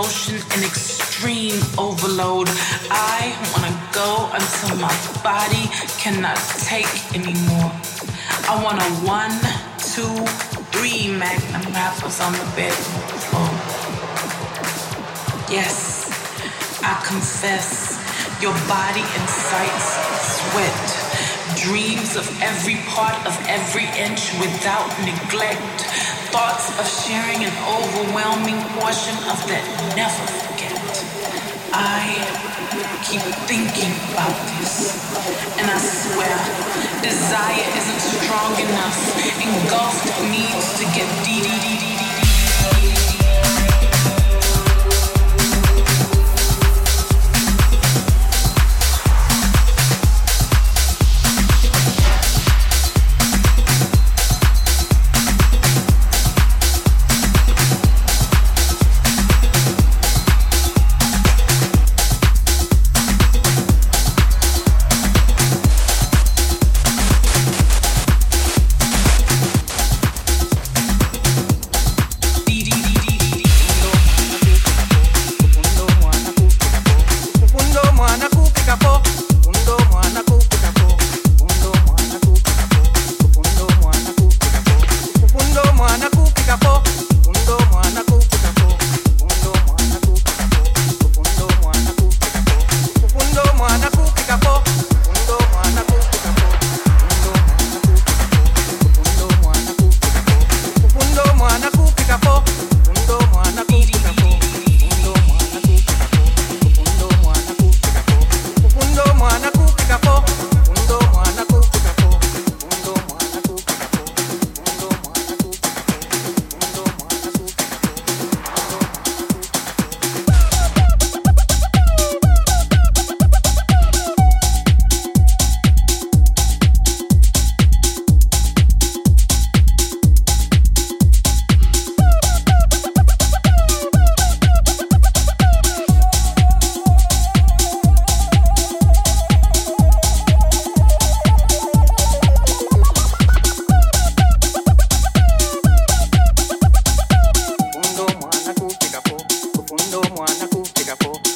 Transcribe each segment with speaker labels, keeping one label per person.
Speaker 1: aggressive motion and extreme overload. I wanna go until my body cannot take anymore. I want a one, two, three magnum wrappers on the bedroom floor. Yes, I confess, your body incites sweat, dreams of every part of every inch without neglect, thoughts of sharing an overwhelming portion of that never forget. I keep thinking about this, and I swear, desire isn't strong enough, engulfed needs to get deep.
Speaker 2: someone acústica, for.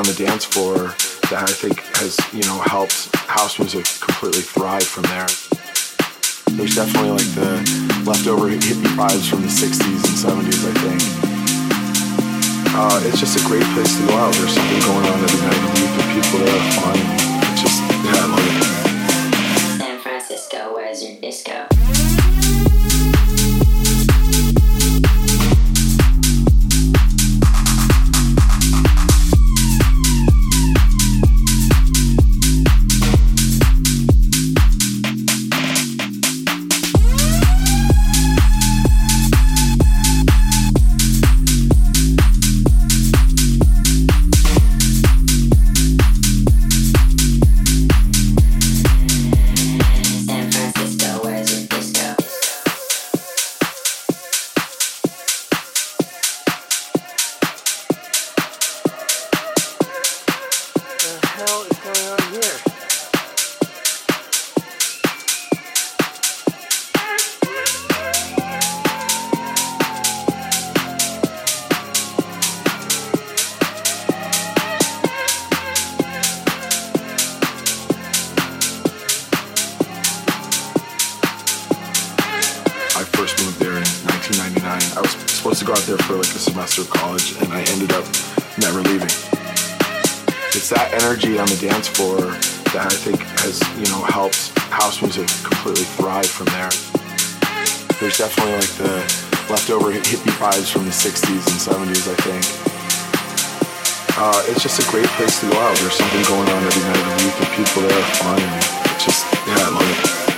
Speaker 3: On the dance floor that I think has, you know, helped house music completely thrive from there. There's definitely like the leftover hippie vibes from the 60s and 70s, I think. Uh, it's just a great place to go out. There's something going on every night. You meet people there are fun. Just, yeah, I love
Speaker 4: it. San Francisco, where's your disco?
Speaker 3: From there. There's definitely like the leftover hippie vibes from the 60s and 70s, I think. Uh, it's just a great place to go out. There's something going on every night. The youth, the people there are fun. And it's just, yeah, I love
Speaker 4: it.